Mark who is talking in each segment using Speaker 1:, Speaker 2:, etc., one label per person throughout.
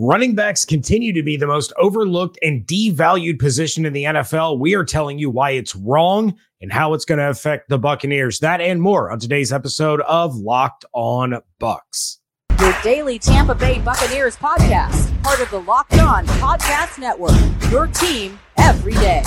Speaker 1: Running backs continue to be the most overlooked and devalued position in the NFL. We are telling you why it's wrong and how it's going to affect the Buccaneers. That and more on today's episode of Locked On Bucs.
Speaker 2: Your daily Tampa Bay Buccaneers podcast, part of the Locked On Podcast Network. Your team every day.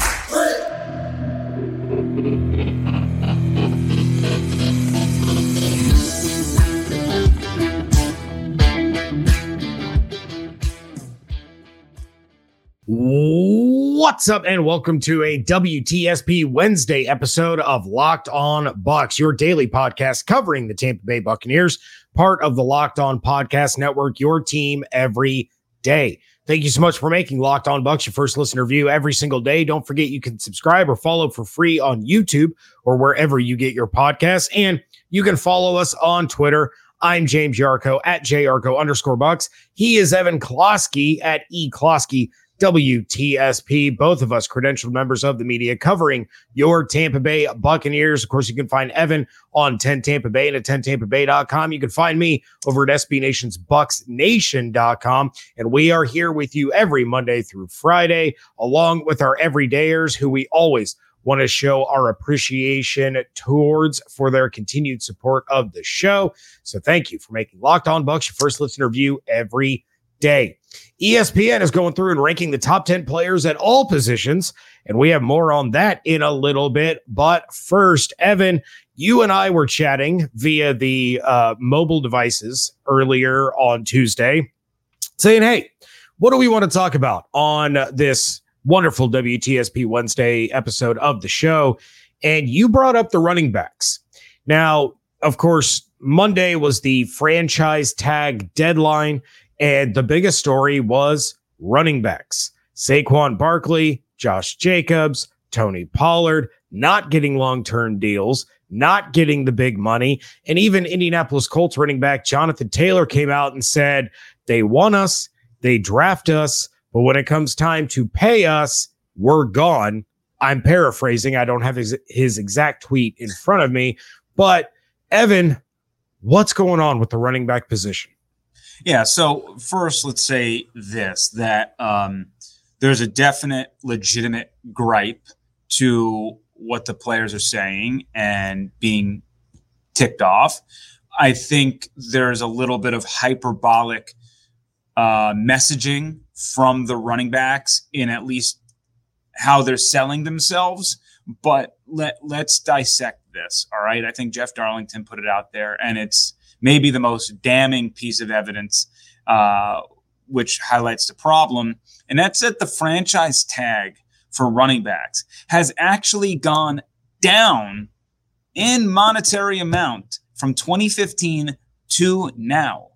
Speaker 1: What's up, and welcome to a WTSP Wednesday episode of Locked On Bucs, your daily podcast covering the Tampa Bay Buccaneers, part of the Locked On Podcast Network, your team every day. Thank you so much for making Locked On Bucs your first listener view every single day. Don't forget you can subscribe or follow for free on YouTube or wherever you get your podcasts. And you can follow us on Twitter. I'm James Yarcho at JYarcho underscore Bucs. He is Evan Klosky at E Klosky WTSP, both of us credentialed members of the media covering your Tampa Bay Buccaneers. Of course, you can find Evan on 10 Tampa Bay and at 10tampabay.com. You can find me over at SB Nation's BucsNation.com. And we are here with you every Monday through Friday, along with our everydayers who we always want to show our appreciation towards for their continued support of the show. So thank you for making Locked On Bucs your first listener view every day. ESPN is going through and ranking the top 10 players at all positions. And we have more on that in a little bit. But first, Evan, you and I were chatting via the uh, mobile devices earlier on Tuesday, saying, hey, what do we want to talk about on this wonderful WTSP Wednesday episode of the show? And you brought up the running backs. Now, of course, Monday was the franchise tag deadline. And the biggest story was running backs. Saquon Barkley, Josh Jacobs, Tony Pollard not getting long term deals, not getting the big money. And even Indianapolis Colts running back Jonathan Taylor came out and said, they want us, they draft us, but when it comes time to pay us, we're gone. I'm paraphrasing. I don't have his, his exact tweet in front of me. But Evan, what's going on with the running back position?
Speaker 3: Yeah. So first, let's say this: that um, there's a definite, legitimate gripe to what the players are saying and being ticked off. I think there's a little bit of hyperbolic uh, messaging from the running backs in at least how they're selling themselves. But let let's dissect this. All right. I think Jeff Darlington put it out there, and it's maybe the most damning piece of evidence, uh, which highlights the problem. And that's that the franchise tag for running backs has actually gone down in monetary amount from 2015 to now.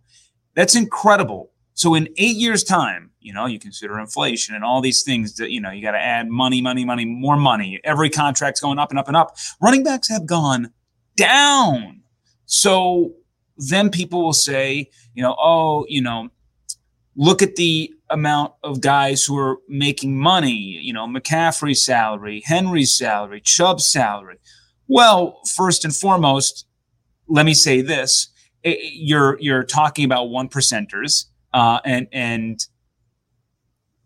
Speaker 3: That's incredible. So in eight years' time, you know, you consider inflation and all these things that, you know, you got to add money, money, money, more money. Every contract's going up and up and up. Running backs have gone down. So then people will say, you know, oh, you know, look at the amount of guys who are making money, you know, McCaffrey's salary, Henry's salary, Chubb's salary. Well, first and foremost, let me say this. You're you're talking about one percenters, uh, and and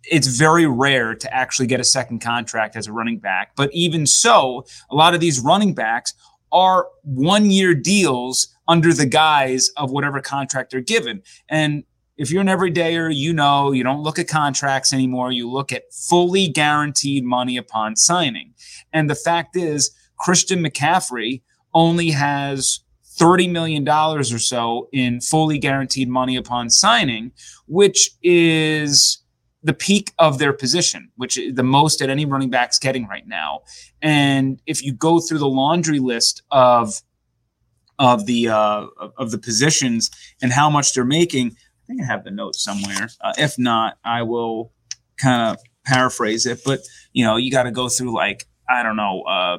Speaker 3: it's very rare to actually get a second contract as a running back. But even so, a lot of these running backs are one year deals under the guise of whatever contract they're given. And if you're an everydayer, you know you don't look at contracts anymore. You look at fully guaranteed money upon signing. And the fact is, Christian McCaffrey only has $30 million or so in fully guaranteed money upon signing, which is the peak of their position, which is the most that any running back's getting right now. And if you go through the laundry list of of the uh, of the positions and how much they're making. I think I have the notes somewhere. Uh, if not, I will kind of paraphrase it. But you know, you got to go through like I don't know. Uh,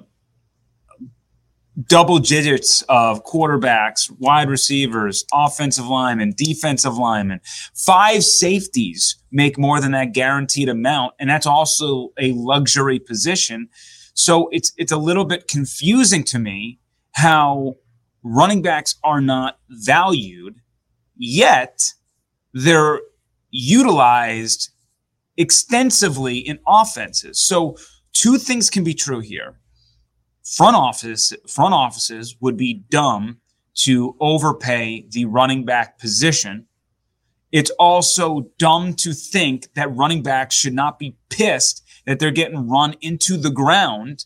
Speaker 3: double digits of quarterbacks, wide receivers, offensive linemen, defensive linemen. Five safeties make more than that guaranteed amount, and that's also a luxury position. So it's it's a little bit confusing to me how running backs are not valued, yet they're utilized extensively in offenses. So two things can be true here. Front office front offices would be dumb to overpay the running back position. It's also dumb to think that running backs should not be pissed that they're getting run into the ground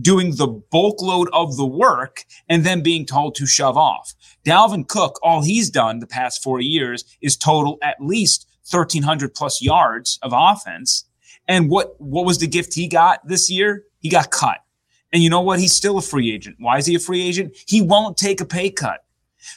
Speaker 3: doing the bulk load of the work and then being told to shove off. Dalvin Cook, all he's done the past four years is total at least 1,300 plus yards of offense. And what, what was the gift he got this year? He got cut. And you know what? He's still a free agent. Why is he a free agent? He won't take a pay cut.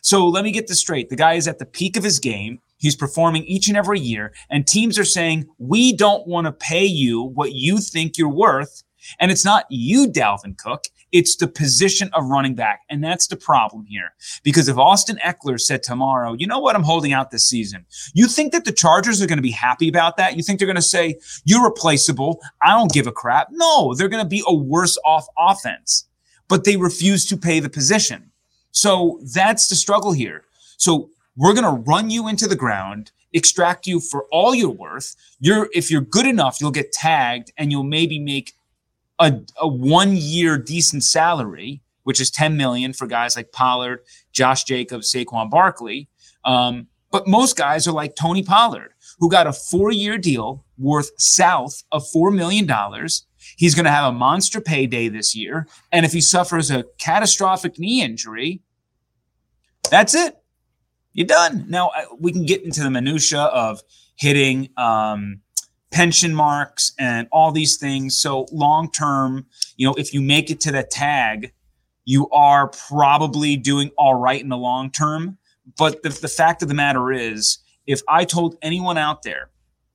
Speaker 3: So let me get this straight. The guy is at the peak of his game. He's performing each and every year, and teams are saying, We don't want to pay you what you think you're worth. And it's not you, Dalvin Cook. It's the position of running back. And that's the problem here. Because if Austin Ekeler said tomorrow, you know what, I'm holding out this season, you think that the Chargers are going to be happy about that? You think they're going to say, you're replaceable. I don't give a crap. No, they're going to be a worse off offense, but they refuse to pay the position. So that's the struggle here. So we're going to run you into the ground extract you for all you're worth. You're if you're good enough, you'll get tagged and you'll maybe make a, a one year decent salary, which is 10 million for guys like Pollard, Josh Jacobs, Saquon Barkley. Um, but most guys are like Tony Pollard, who got a four year deal worth south of $4 million. He's going to have a monster payday this year. And if he suffers a catastrophic knee injury, that's it. You're done. Now, we can get into the minutia of hitting um, pension marks and all these things. So long term, you know, if you make it to the tag, you are probably doing all right in the long term. But the, the fact of the matter is, if I told anyone out there,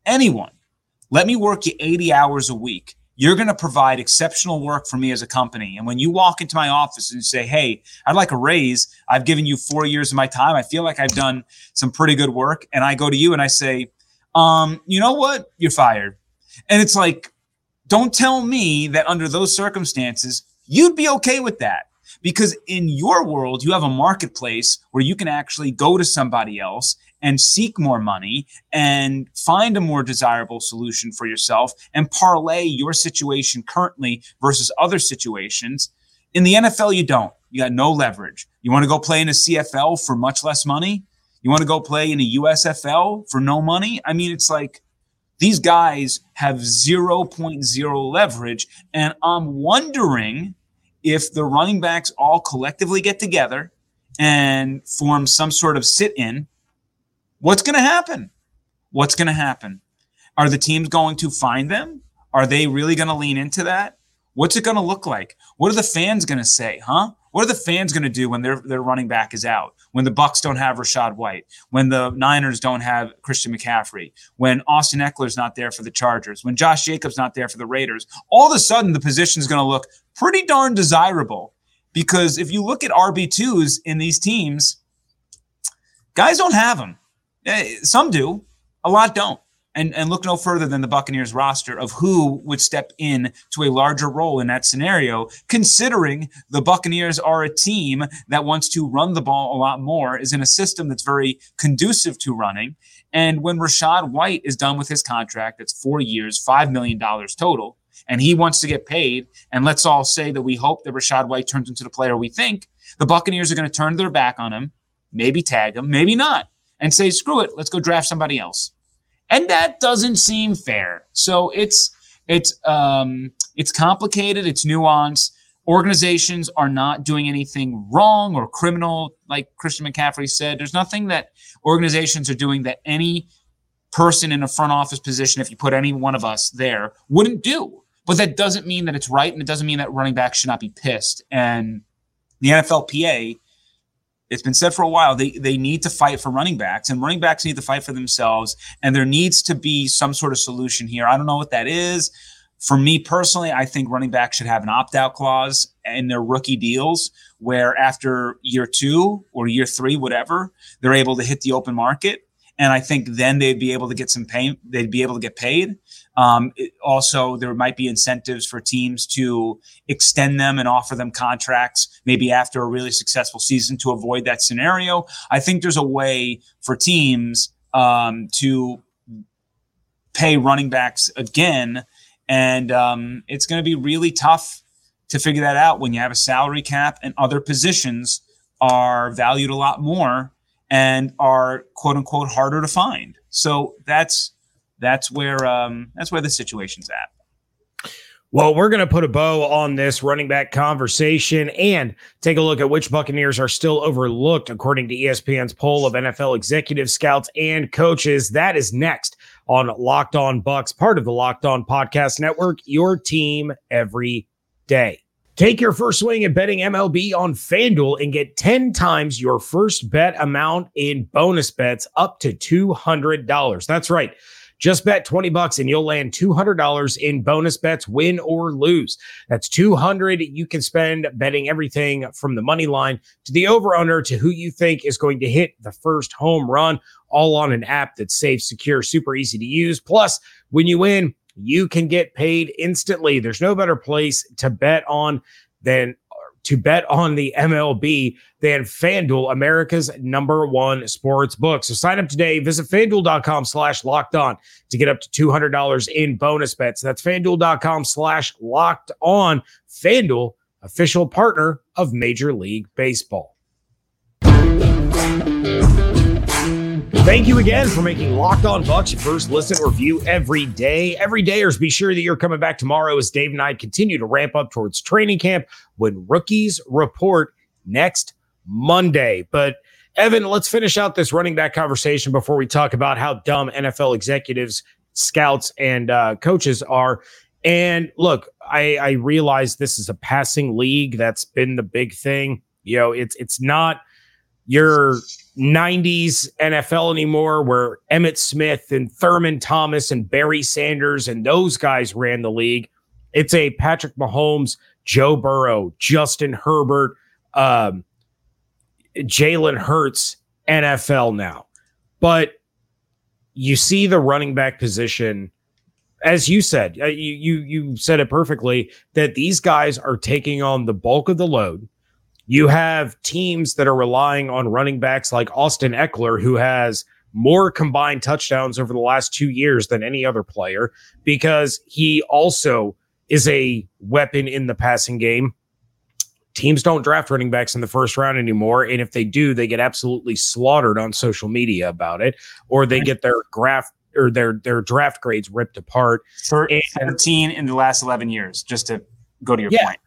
Speaker 3: anyone, let me work you 80 hours a week, you're going to provide exceptional work for me as a company. And when you walk into my office and say, Hey, I'd like a raise, I've given you four years of my time. I feel like I've done some pretty good work. And I go to you and I say, um, you know what? You're fired. And it's like, don't tell me that under those circumstances, you'd be okay with that. Because in your world, you have a marketplace where you can actually go to somebody else and seek more money and find a more desirable solution for yourself and parlay your situation currently versus other situations. In the NFL, you don't. You got no leverage. You want to go play in a CFL for much less money? You want to go play in a USFL for no money? I mean, it's like these guys have 0.0 leverage. And I'm wondering if the running backs all collectively get together and form some sort of sit in, what's going to happen? What's going to happen? Are the teams going to find them? Are they really going to lean into that? What's it going to look like? What are the fans going to say, huh? What are the fans going to do when their their running back is out? When the Bucs don't have Rachaad White? When the Niners don't have Christian McCaffrey? When Austin Ekeler's not there for the Chargers? When Josh Jacobs not there for the Raiders? All of a sudden, the position is going to look pretty darn desirable because if you look at RB twos in these teams, guys don't have them. Eh, some do, a lot don't and, and look no further than the Buccaneers roster of who would step in to a larger role in that scenario, considering the Buccaneers are a team that wants to run the ball a lot more, is in a system that's very conducive to running. And when Rachaad White is done with his contract, that's four years, $5 million total, and he wants to get paid, and let's all say that we hope that Rachaad White turns into the player we think, the Buccaneers are going to turn their back on him, maybe tag him, maybe not, and say, screw it, let's go draft somebody else and that doesn't seem fair. So it's it's um, it's complicated. It's nuanced. Organizations are not doing anything wrong or criminal, like Christian McCaffrey said. There's nothing that organizations are doing that any person in a front office position, if you put any one of us there, wouldn't do. But that doesn't mean that it's right, and it doesn't mean that running backs should not be pissed. And the NFLPA it's been said for a while they they need to fight for running backs and running backs need to fight for themselves and there needs to be some sort of solution here. I don't know what that is. For me personally i think running backs should have an opt-out clause in their rookie deals where after year two or year three whatever they're able to hit the open market and i think then they'd be able to get some pay they'd be able to get paid um, it, also, there might be incentives for teams to extend them and offer them contracts maybe after a really successful season to avoid that scenario. I think there's a way for teams um, to pay running backs again. And um, it's going to be really tough to figure that out when you have a salary cap and other positions are valued a lot more and are quote unquote harder to find. So that's that's where um, that's where the situation's at.
Speaker 1: Well, we're going to put a bow on this running back conversation and take a look at which Buccaneers are still overlooked according to ESPN's poll of NFL executive scouts and coaches. That is next on Locked On Bucs, part of the Locked On Podcast Network, your team every day. Take your first swing at betting MLB on FanDuel and get 10 times your first bet amount in bonus bets up to $200. That's right. Just bet 20 bucks and you'll land $200 in bonus bets, win or lose. That's 200 you can spend betting everything from the money line to the over under to who you think is going to hit the first home run, all on an app that's safe, secure, super easy to use. Plus, when you win, you can get paid instantly. There's no better place to bet on than to bet on the MLB than FanDuel, America's number one sports book. So sign up today. Visit fanduel.com slash locked on to get up to $200 in bonus bets. That's fanduel.com slash locked on. FanDuel, official partner of Major League Baseball. Thank you again for making Locked On Bucs your first listen review every day. Every dayers, be sure that you're coming back tomorrow as Dave and I continue to ramp up towards training camp when rookies report next Monday. But Evan, let's finish out this running back conversation before we talk about how dumb NFL executives, scouts, and uh, coaches are. And look, I, I realize this is a passing league. That's been the big thing. You know, it's it's not your 90s NFL anymore, where Emmitt Smith and Thurman Thomas and Barry Sanders and those guys ran the league. It's a Patrick Mahomes, Joe Burrow, Justin Herbert, um, Jalen Hurts NFL now. But you see the running back position, as you said, uh, you you you said it perfectly that these guys are taking on the bulk of the load you have teams that are relying on running backs like Austin Ekeler, who has more combined touchdowns over the last two years than any other player because he also is a weapon in the passing game. Teams don't draft running backs in the first round anymore. And if they do, they get absolutely slaughtered on social media about it, or they get their graph or their their draft grades ripped apart.
Speaker 3: For 13 in the last 11 years, just to go to your yeah, point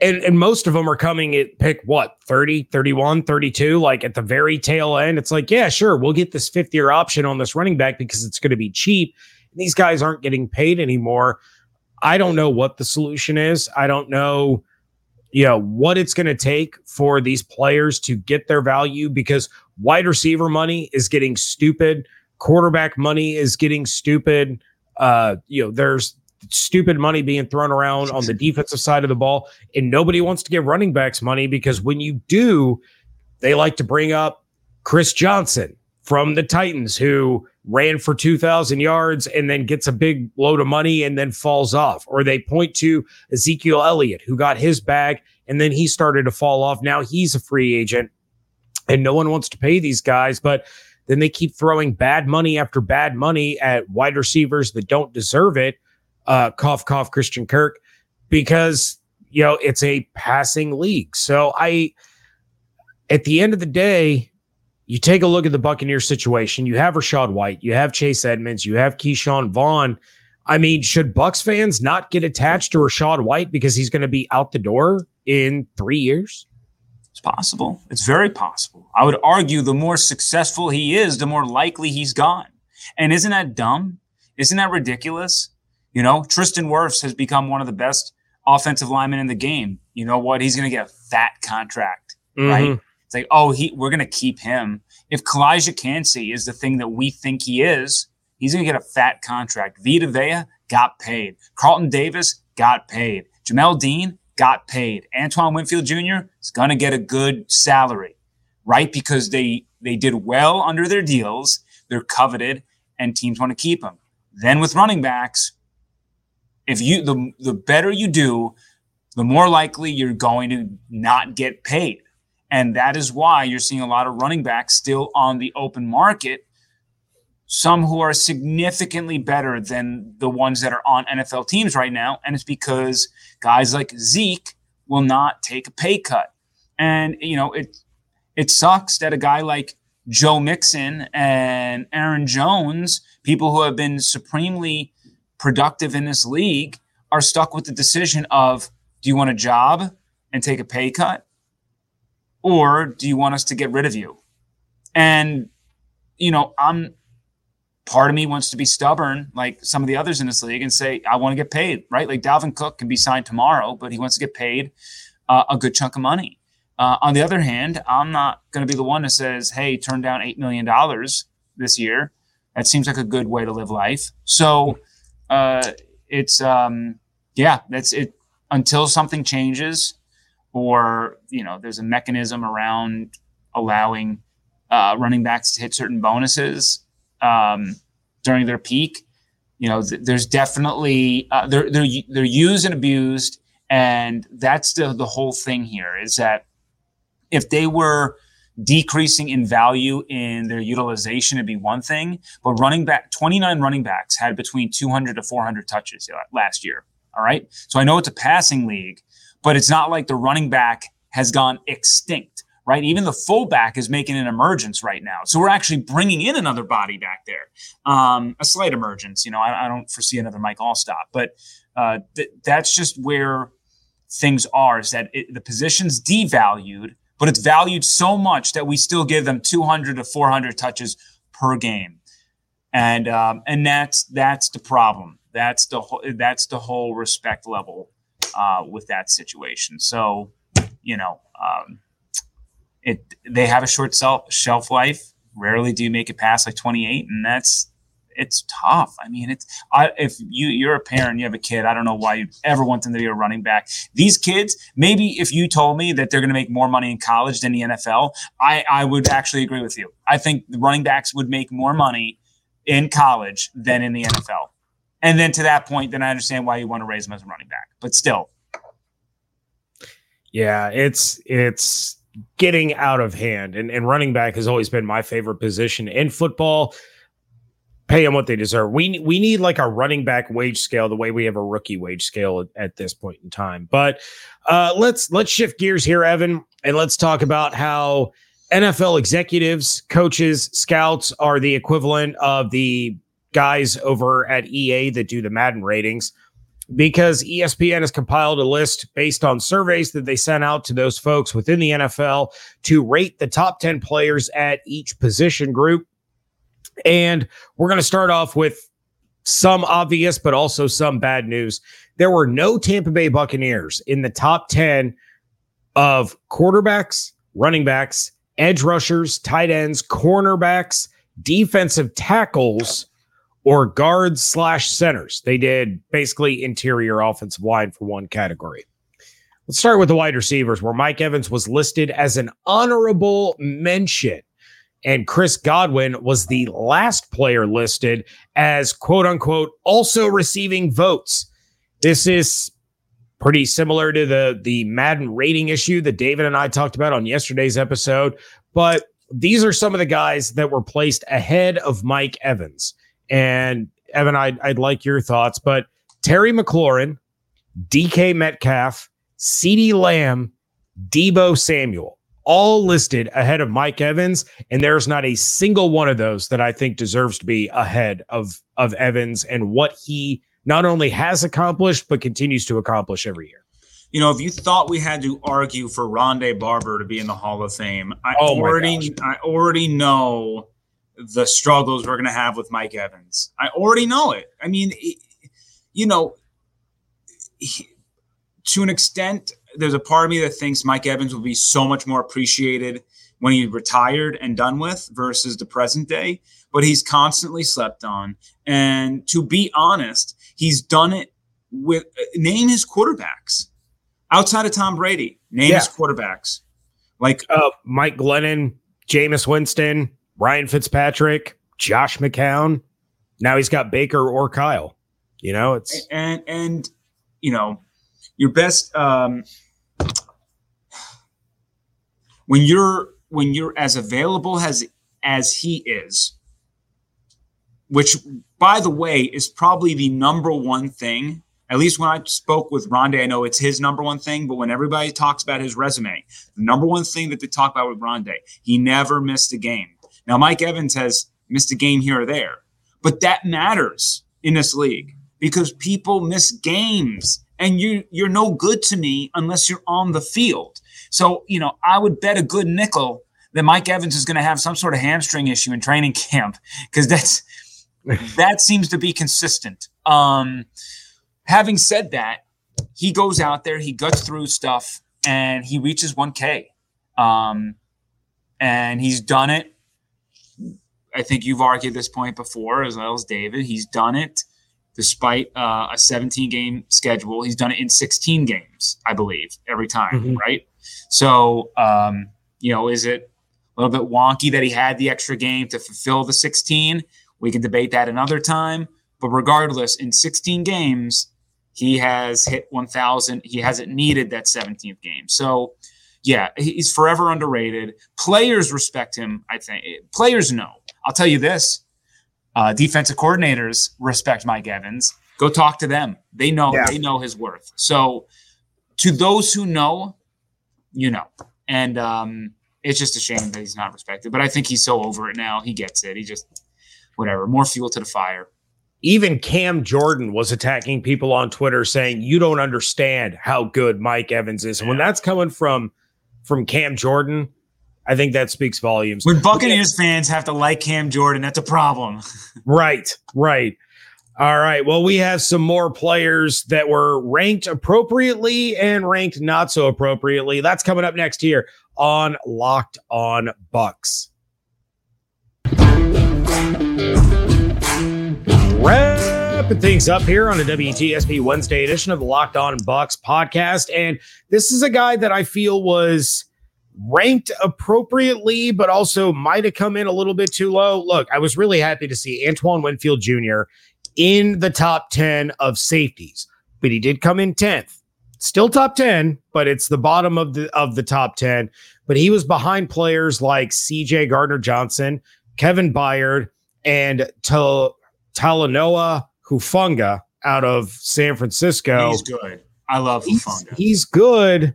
Speaker 1: and, and most of them are coming at pick what 30 31 32 like at the very tail end. It's like yeah sure we'll get this fifth year option on this running back because it's going to be cheap. And these guys aren't getting paid anymore. I don't know what the solution is. I don't know you know what it's going to take for these players to get their value because wide receiver money is getting stupid. Quarterback money is getting stupid. Uh you know there's stupid money being thrown around on the defensive side of the ball. And nobody wants to give running backs money because when you do, they like to bring up Chris Johnson from the Titans, who ran for 2,000 yards and then gets a big load of money and then falls off. Or they point to Ezekiel Elliott, who got his bag and then he started to fall off. Now he's a free agent and no one wants to pay these guys. But then they keep throwing bad money after bad money at wide receivers that don't deserve it uh, cough, cough, Christian Kirk, because, you know, it's a passing league. So I, at the end of the day, you take a look at the Buccaneers situation. You have Rachaad White, you have Chase Edmonds, you have Ke'Shawn Vaughn. I mean, should Bucs fans not get attached to Rachaad White because he's going to be out the door in three years?
Speaker 3: It's possible. It's very possible. I would argue the more successful he is, the more likely he's gone. And isn't that dumb? Isn't that ridiculous? You know, Tristan Wirfs has become one of the best offensive linemen in the game. You know what? He's going to get a fat contract, mm-hmm. right? It's like, oh, he we're going to keep him. If Calijah Kancey is the thing that we think he is, he's going to get a fat contract. Vita Vea got paid. Carlton Davis got paid. Jamel Dean got paid. Antoine Winfield Jr. is going to get a good salary, right? Because they they did well under their deals. They're coveted, and teams want to keep them. Then with running backs, if you the the better you do, the more likely you're going to not get paid. And that is why you're seeing a lot of running backs still on the open market some who are significantly better than the ones that are on NFL teams right now. And it's because guys like Zeke will not take a pay cut. And, you know, it, it sucks that a guy like Joe Mixon and Aaron Jones, people who have been supremely productive in this league, are stuck with the decision of do you want a job and take a pay cut? Or do you want us to get rid of you? And, you know, I'm part of me wants to be stubborn, like some of the others in this league, and say, I want to get paid, right? Like Dalvin Cook can be signed tomorrow, but he wants to get paid uh, a good chunk of money. Uh, on the other hand, I'm not going to be the one that says, hey, turn down $8 million this year. That seems like a good way to live life. So uh, it's, um, yeah, that's it. Until something changes or, you know, there's a mechanism around allowing uh, running backs to hit certain bonuses um, during their peak. You know, th- there's definitely uh, they're they're they're used and abused, and that's the the whole thing here is that if they were decreasing in value in their utilization it'd be one thing but running back 29 running backs had between 200 to 400 touches last year all right so i know it's a passing league but it's not like the running back has gone extinct right? Even the fullback is making an emergence right now. So we're actually bringing in another body back there, um, a slight emergence. You know, I, I, don't foresee another Mike Alstott, but uh, th- that's just where things are. Is that it, the position's devalued, but it's valued so much that we still give them 200 to 400 touches per game, and um, and that's that's the problem. That's the whole that's the whole respect level uh, with that situation. So, you know. Um, it they have a short shelf shelf life. Rarely do you make it past like 28, and that's it's tough. I mean, it's I, if you you're a parent, you have a kid. I don't know why you ever want them to be a running back. These kids, maybe if you told me that they're going to make more money in college than the NFL, I I would actually agree with you. I think the running backs would make more money in college than in the NFL. And then to that point, then I understand why you want to raise them as a running back. But still,
Speaker 1: yeah, it's it's getting out of hand. And, and running back has always been my favorite position in football. Pay them what they deserve. We we need like a running back wage scale the way we have a rookie wage scale at, at this point in time. But uh, let's let's shift gears here, Evan, and let's talk about how NFL executives, coaches, scouts are the equivalent of the guys over at EA that do the Madden ratings because ESPN has compiled a list based on surveys that they sent out to those folks within the NFL to rate the top 10 players at each position group. And we're going to start off with some obvious, but also some bad news. There were no Tampa Bay Buccaneers in the top 10 of quarterbacks, running backs, edge rushers, tight ends, cornerbacks, defensive tackles or guards slash centers. They did basically interior offensive line for one category. Let's start with the wide receivers, where Mike Evans was listed as an honorable mention. And Chris Godwin was the last player listed as quote unquote also receiving votes. This is pretty similar to the, the Madden rating issue that David and I talked about on yesterday's episode. But these are some of the guys that were placed ahead of Mike Evans. And Evan, I'd, I'd like your thoughts, but Terry McLaurin, DK Metcalf, CeeDee Lamb, Deebo Samuel, all listed ahead of Mike Evans. And there's not a single one of those that I think deserves to be ahead of, of Evans and what he not only has accomplished, but continues to accomplish every year.
Speaker 3: You know, if you thought we had to argue for Rondé Barber to be in the Hall of Fame, I oh already I already know the struggles we're going to have with Mike Evans. I already know it. I mean, it, you know, he, to an extent, there's a part of me that thinks Mike Evans will be so much more appreciated when he's retired and done with versus the present day. But he's constantly slept on. And to be honest, he's done it with name his quarterbacks outside of Tom Brady. Name yeah. his quarterbacks
Speaker 1: like uh, Mike Glennon, Jameis Winston, Ryan Fitzpatrick, Josh McCown. Now he's got Baker or Kyle. You know, it's
Speaker 3: and and you know, your best um when you're when you're as available as as he is, which, by the way, is probably the number one thing. At least when I spoke with Rondé, I know it's his number one thing. But when everybody talks about his resume, the number one thing that they talk about with Rondé, he never missed a game. Now, Mike Evans has missed a game here or there, but that matters in this league because people miss games and you you're no good to me unless you're on the field. So, you know, I would bet a good nickel that Mike Evans is going to have some sort of hamstring issue in training camp because that's that seems to be consistent. Um, having said that, he goes out there, he guts through stuff, and he reaches 1K. Um, and he's done it. I think you've argued this point before, as well as David. He's done it despite uh, a 17 game schedule. He's done it in 16 games, I believe, every time, mm-hmm. right? So, um, you know, is it a little bit wonky that he had the extra game to fulfill the 16? We can debate that another time. But regardless, in 16 games, he has hit 1,000. He hasn't needed that 17th game. So, yeah, he's forever underrated. Players respect him, I think. Players know. I'll tell you this uh, defensive coordinators respect Mike Evans. Go talk to them. They know yeah. they know his worth. So to those who know, you know. And um, it's just a shame that he's not respected. But I think he's so over it now. He gets it. He just whatever. More fuel to the fire.
Speaker 1: Even Cam Jordan was attacking people on Twitter saying, You don't understand how good Mike Evans is. And when that's coming from from Cam Jordan, I think that speaks volumes.
Speaker 3: When Buccaneers fans have to like Cam Jordan, that's a problem.
Speaker 1: right, right. All right. Well, we have some more players that were ranked appropriately and ranked not so appropriately. That's coming up next here on Locked On Bucs. Wrapping things up here on the WTSP Wednesday edition of the Locked On Bucs podcast. And this is a guy that I feel was ranked appropriately, but also might have come in a little bit too low. Look, I was really happy to see Antoine Winfield Jr. in the top 10 of safeties, but he did come in 10th. Still top 10, but it's the bottom of the of the top 10. But he was behind players like CJ Gardner Johnson, Kevin Byard, and Tal- Talanoa Hufanga out of San Francisco.
Speaker 3: He's good. I love Hufanga.
Speaker 1: He's, he's good.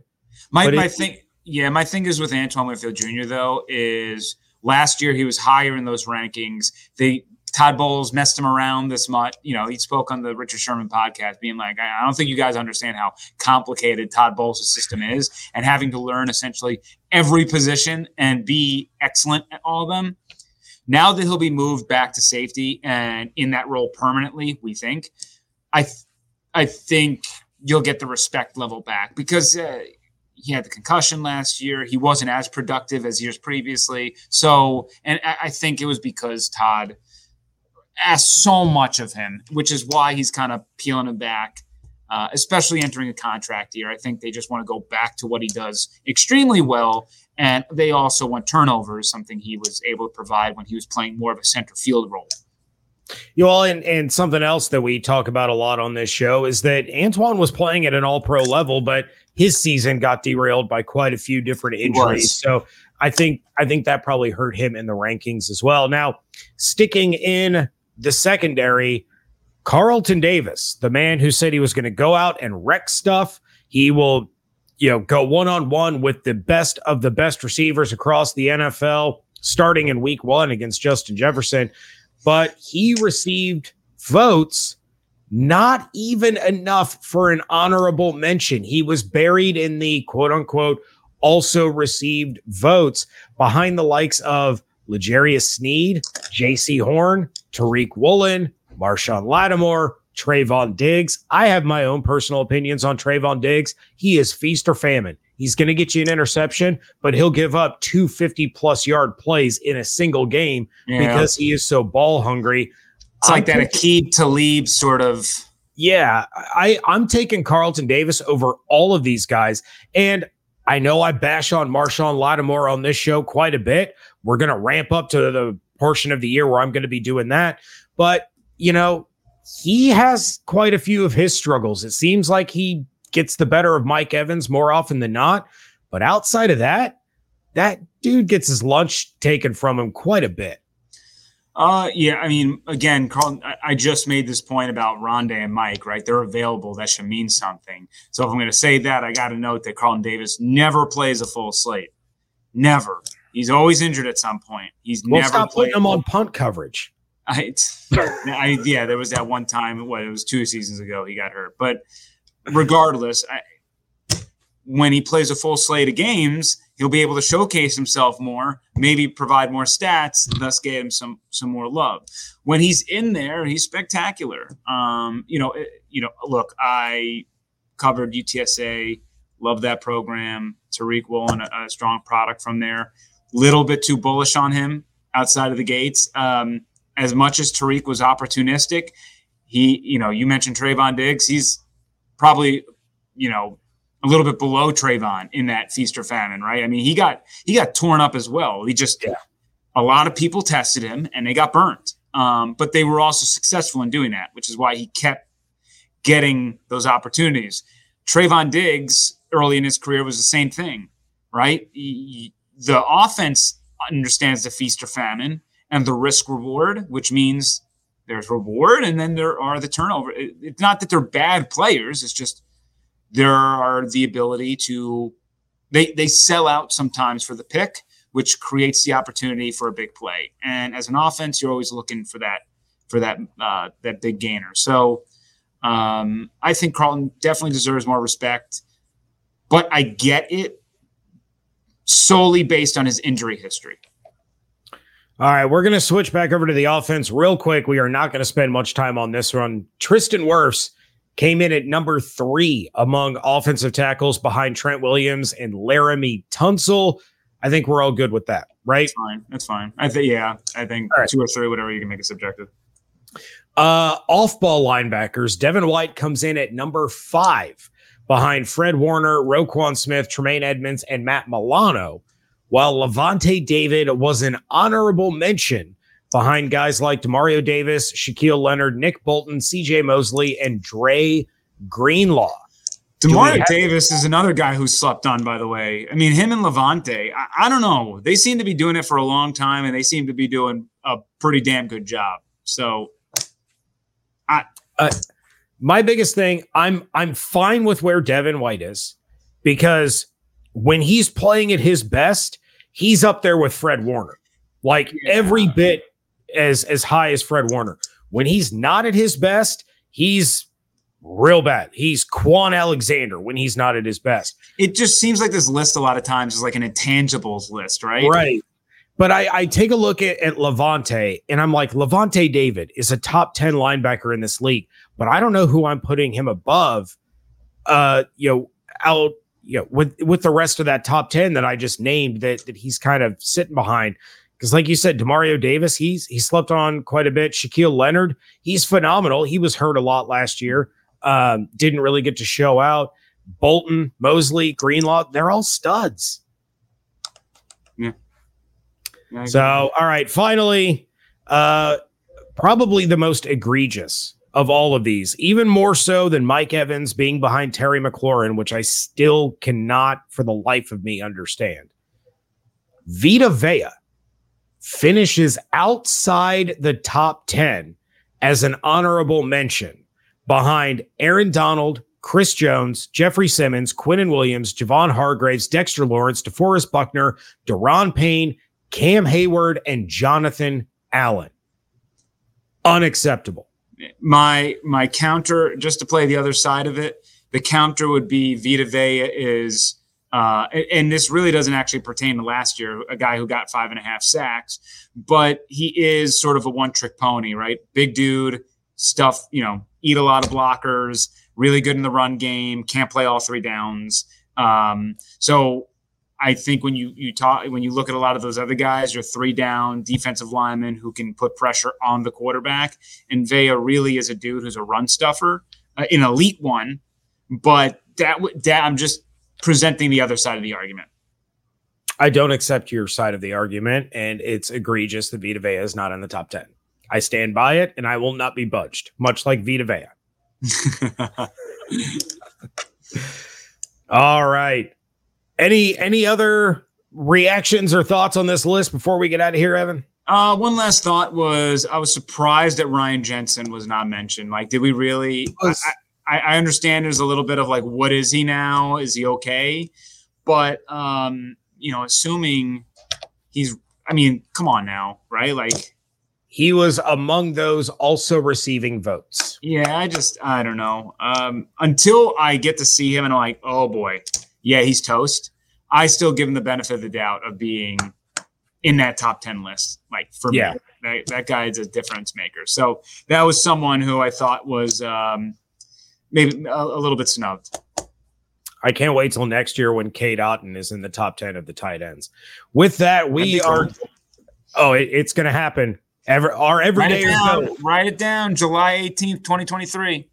Speaker 3: My my thing yeah, my thing is with Antoine Winfield Jr. though is last year he was higher in those rankings. They Todd Bowles messed him around this much. You know, he spoke on the Richard Sherman podcast, being like, I don't think you guys understand how complicated Todd Bowles' system is, and having to learn essentially every position and be excellent at all of them. Now that he'll be moved back to safety and in that role permanently, we think, I, th- I think you'll get the respect level back because uh, he had the concussion last year. He wasn't as productive as years previously. So, and I think it was because Todd asked so much of him, which is why he's kind of peeling him back, uh, especially entering a contract year. I think they just want to go back to what he does extremely well. And they also want turnovers, something he was able to provide when he was playing more of a center field role.
Speaker 1: You know, and, and something else that we talk about a lot on this show is that Antoine was playing at an all pro level, but his season got derailed by quite a few different injuries. So I think I think that probably hurt him in the rankings as well. Now, sticking in the secondary, Carlton Davis, the man who said he was going to go out and wreck stuff, he will, you know, go one on one with the best of the best receivers across the NFL, starting in Week One against Justin Jefferson but he received votes not even enough for an honorable mention. He was buried in the quote unquote also received votes behind the likes of L'Jarius Sneed, Jaycee Horn, Tariq Woolen, Marshon Lattimore, Trevon Diggs. I have my own personal opinions on Trevon Diggs. He is feast or famine. He's going to get you an interception, but he'll give up two 50 plus yard plays in a single game yeah. because he is so ball hungry.
Speaker 3: It's like that Aqib Talib sort of.
Speaker 1: Yeah, I, I'm taking Carlton Davis over all of these guys. And I know I bash on Marshon Lattimore on this show quite a bit. We're going to ramp up to the portion of the year where I'm going to be doing that. But, you know, he has quite a few of his struggles. It seems like he gets the better of Mike Evans more often than not. But outside of that, that dude gets his lunch taken from him quite a bit.
Speaker 3: Uh, yeah. I mean, again, Carl, I just made this point about Rondé and Mike, right? They're available. That should mean something. So if I'm going to say that, I got to note that Carlton Davis never plays a full slate. Never. He's always injured at some point. He's
Speaker 1: well,
Speaker 3: never
Speaker 1: stop putting him on punt coverage.
Speaker 3: I, I, yeah, there was that one time. What it was two seasons ago. He got hurt, but regardless, I, when he plays a full slate of games, he'll be able to showcase himself more, maybe provide more stats, thus get him some some more love. When he's in there, he's spectacular. Um, you know, you know, look, I covered UTSA, love that program. Tariq Woolen, a, a strong product from there. Little bit too bullish on him outside of the gates. Um, as much as Tariq was opportunistic, he, you know, you mentioned Trevon Diggs. He's probably, you know, a little bit below Trevon in that feast or famine, right? I mean, he got he got torn up as well. He just yeah. a lot of people tested him and they got burnt. Um, but they were also successful in doing that, which is why he kept getting those opportunities. Trevon Diggs early in his career was the same thing, right? He, the offense understands the feast or famine and the risk reward, which means there's reward and then there are the turnover. It, it's not that they're bad players, it's just there are the ability to they they sell out sometimes for the pick, which creates the opportunity for a big play. And as an offense, you're always looking for that for that uh, that big gainer. So um, I think Carlton definitely deserves more respect, but I get it solely based on his injury history.
Speaker 1: All right, we're going to switch back over to the offense real quick. We are not going to spend much time on this one. Tristan Wirfs came in at number three among offensive tackles behind Trent Williams and Laremy Tunsil. I think we're all good with that, right?
Speaker 3: That's fine. That's fine. I think, yeah, I think right. two or three, whatever you can make it subjective.
Speaker 1: Uh, off ball linebackers, Devin White comes in at number five behind Fred Warner, Roquan Smith, Tremaine Edmunds, and Matt Milano, while Lavonte David was an honorable mention behind guys like Demario Davis, Shaquille Leonard, Nick Bolton, CJ Mosley, and Dre Greenlaw.
Speaker 3: Demario Davis is another guy who slept on, by the way. I mean, him and Lavonte, I, I, don't know. They seem to be doing it for a long time and they seem to be doing a pretty damn good job. So I
Speaker 1: uh, my biggest thing, I'm I'm fine with where Devin White is because when he's playing at his best, he's up there with Fred Warner. Like yeah. every bit as as high as Fred Warner. When he's not at his best, he's real bad. He's Kwon Alexander when he's not at his best.
Speaker 3: It just seems like this list a lot of times is like an intangibles list, right?
Speaker 1: Right. But I, I take a look at, at Lavonte and I'm like, Lavonte David is a top 10 linebacker in this league, but I don't know who I'm putting him above. Uh, you know, out, you know, with with the rest of that top 10 that I just named that that he's kind of sitting behind. Because, like you said, Demario Davis, he's he slept on quite a bit. Shaquille Leonard, he's phenomenal. He was hurt a lot last year. Um, didn't really get to show out. Bolton, Mosley, Greenlaw, they're all studs.
Speaker 3: Yeah.
Speaker 1: yeah so, all right, finally, uh, probably the most egregious of all of these, even more so than Mike Evans being behind Terry McLaurin, which I still cannot for the life of me understand. Vita Vea finishes outside the top 10 as an honorable mention behind Aaron Donald, Chris Jones, Jeffrey Simmons, Quinnen Williams, Javon Hargraves, Dexter Lawrence, DeForest Buckner, Daron Payne, Cam Heyward, and Jonathan Allen. Unacceptable.
Speaker 3: My my counter, just to play the other side of it, the counter would be Vita Vea is uh, and this really doesn't actually pertain to last year, a guy who got five and a half sacks, but he is sort of a one trick pony, right? Big dude, stuff, you know, eat a lot of blockers, really good in the run game, can't play all three downs. Um, so I think when you you talk when you look at a lot of those other guys, your three down defensive linemen who can put pressure on the quarterback, and Vea really is a dude who's a run stuffer, uh, an elite one. But that that I'm just presenting the other side of the argument.
Speaker 1: I don't accept your side of the argument, and it's egregious that Vita Vea is not in the top 10. I stand by it, and I will not be budged, much like Vita Vea. All right. Any any other reactions or thoughts on this list before we get out of here, Evan?
Speaker 3: Uh, one last thought was I was surprised that Ryan Jensen was not mentioned. Like, did we really? I, I, I understand there's a little bit of like, what is he now? Is he okay? But um, you know, assuming he's, I mean, come on now, right? Like,
Speaker 1: he was among those also receiving votes.
Speaker 3: Yeah, I just I don't know. Um, until I get to see him and I'm like, oh boy, yeah, he's toast. I still give him the benefit of the doubt of being in that top 10 list. Like for yeah. me, that, that guy is a difference maker. So that was someone who I thought was um, maybe a, a, little bit snubbed.
Speaker 1: I can't wait till next year when Cade Otton is in the top 10 of the tight ends. With that, we are. Oh, it, it's going to happen. Ever, our everydayers write
Speaker 3: know. Write it down. July 18th, 2023.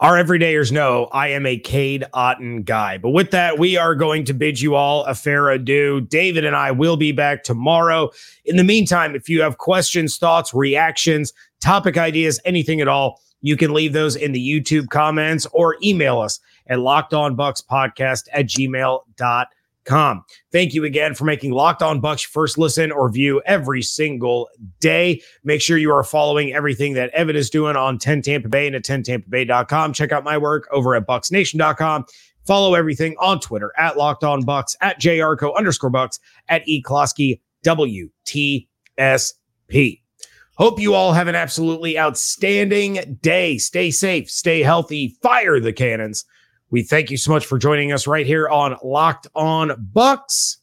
Speaker 1: Our everydayers know I am a Cade Otton guy. But with that, we are going to bid you all a fair adieu. David and I will be back tomorrow. In the meantime, if you have questions, thoughts, reactions, topic ideas, anything at all, you can leave those in the YouTube comments or email us at lockedonbucspodcast at gmail.com. Thank you again for making Locked On Bucs first listen or view every single day. Make sure you are following everything that Evan is doing on 10 Tampa Bay and at 10tampabay.com. Check out my work over at bucsnation.com. Follow everything on Twitter at Locked On Bucs, at JYarcho underscore Bucs, at E Klosky WTSP. Hope you all have an absolutely outstanding day. Stay safe, stay healthy, fire the cannons. We thank you so much for joining us right here on Locked On Bucs,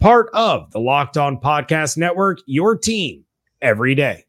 Speaker 1: part of the Locked On Podcast Network, your team every day.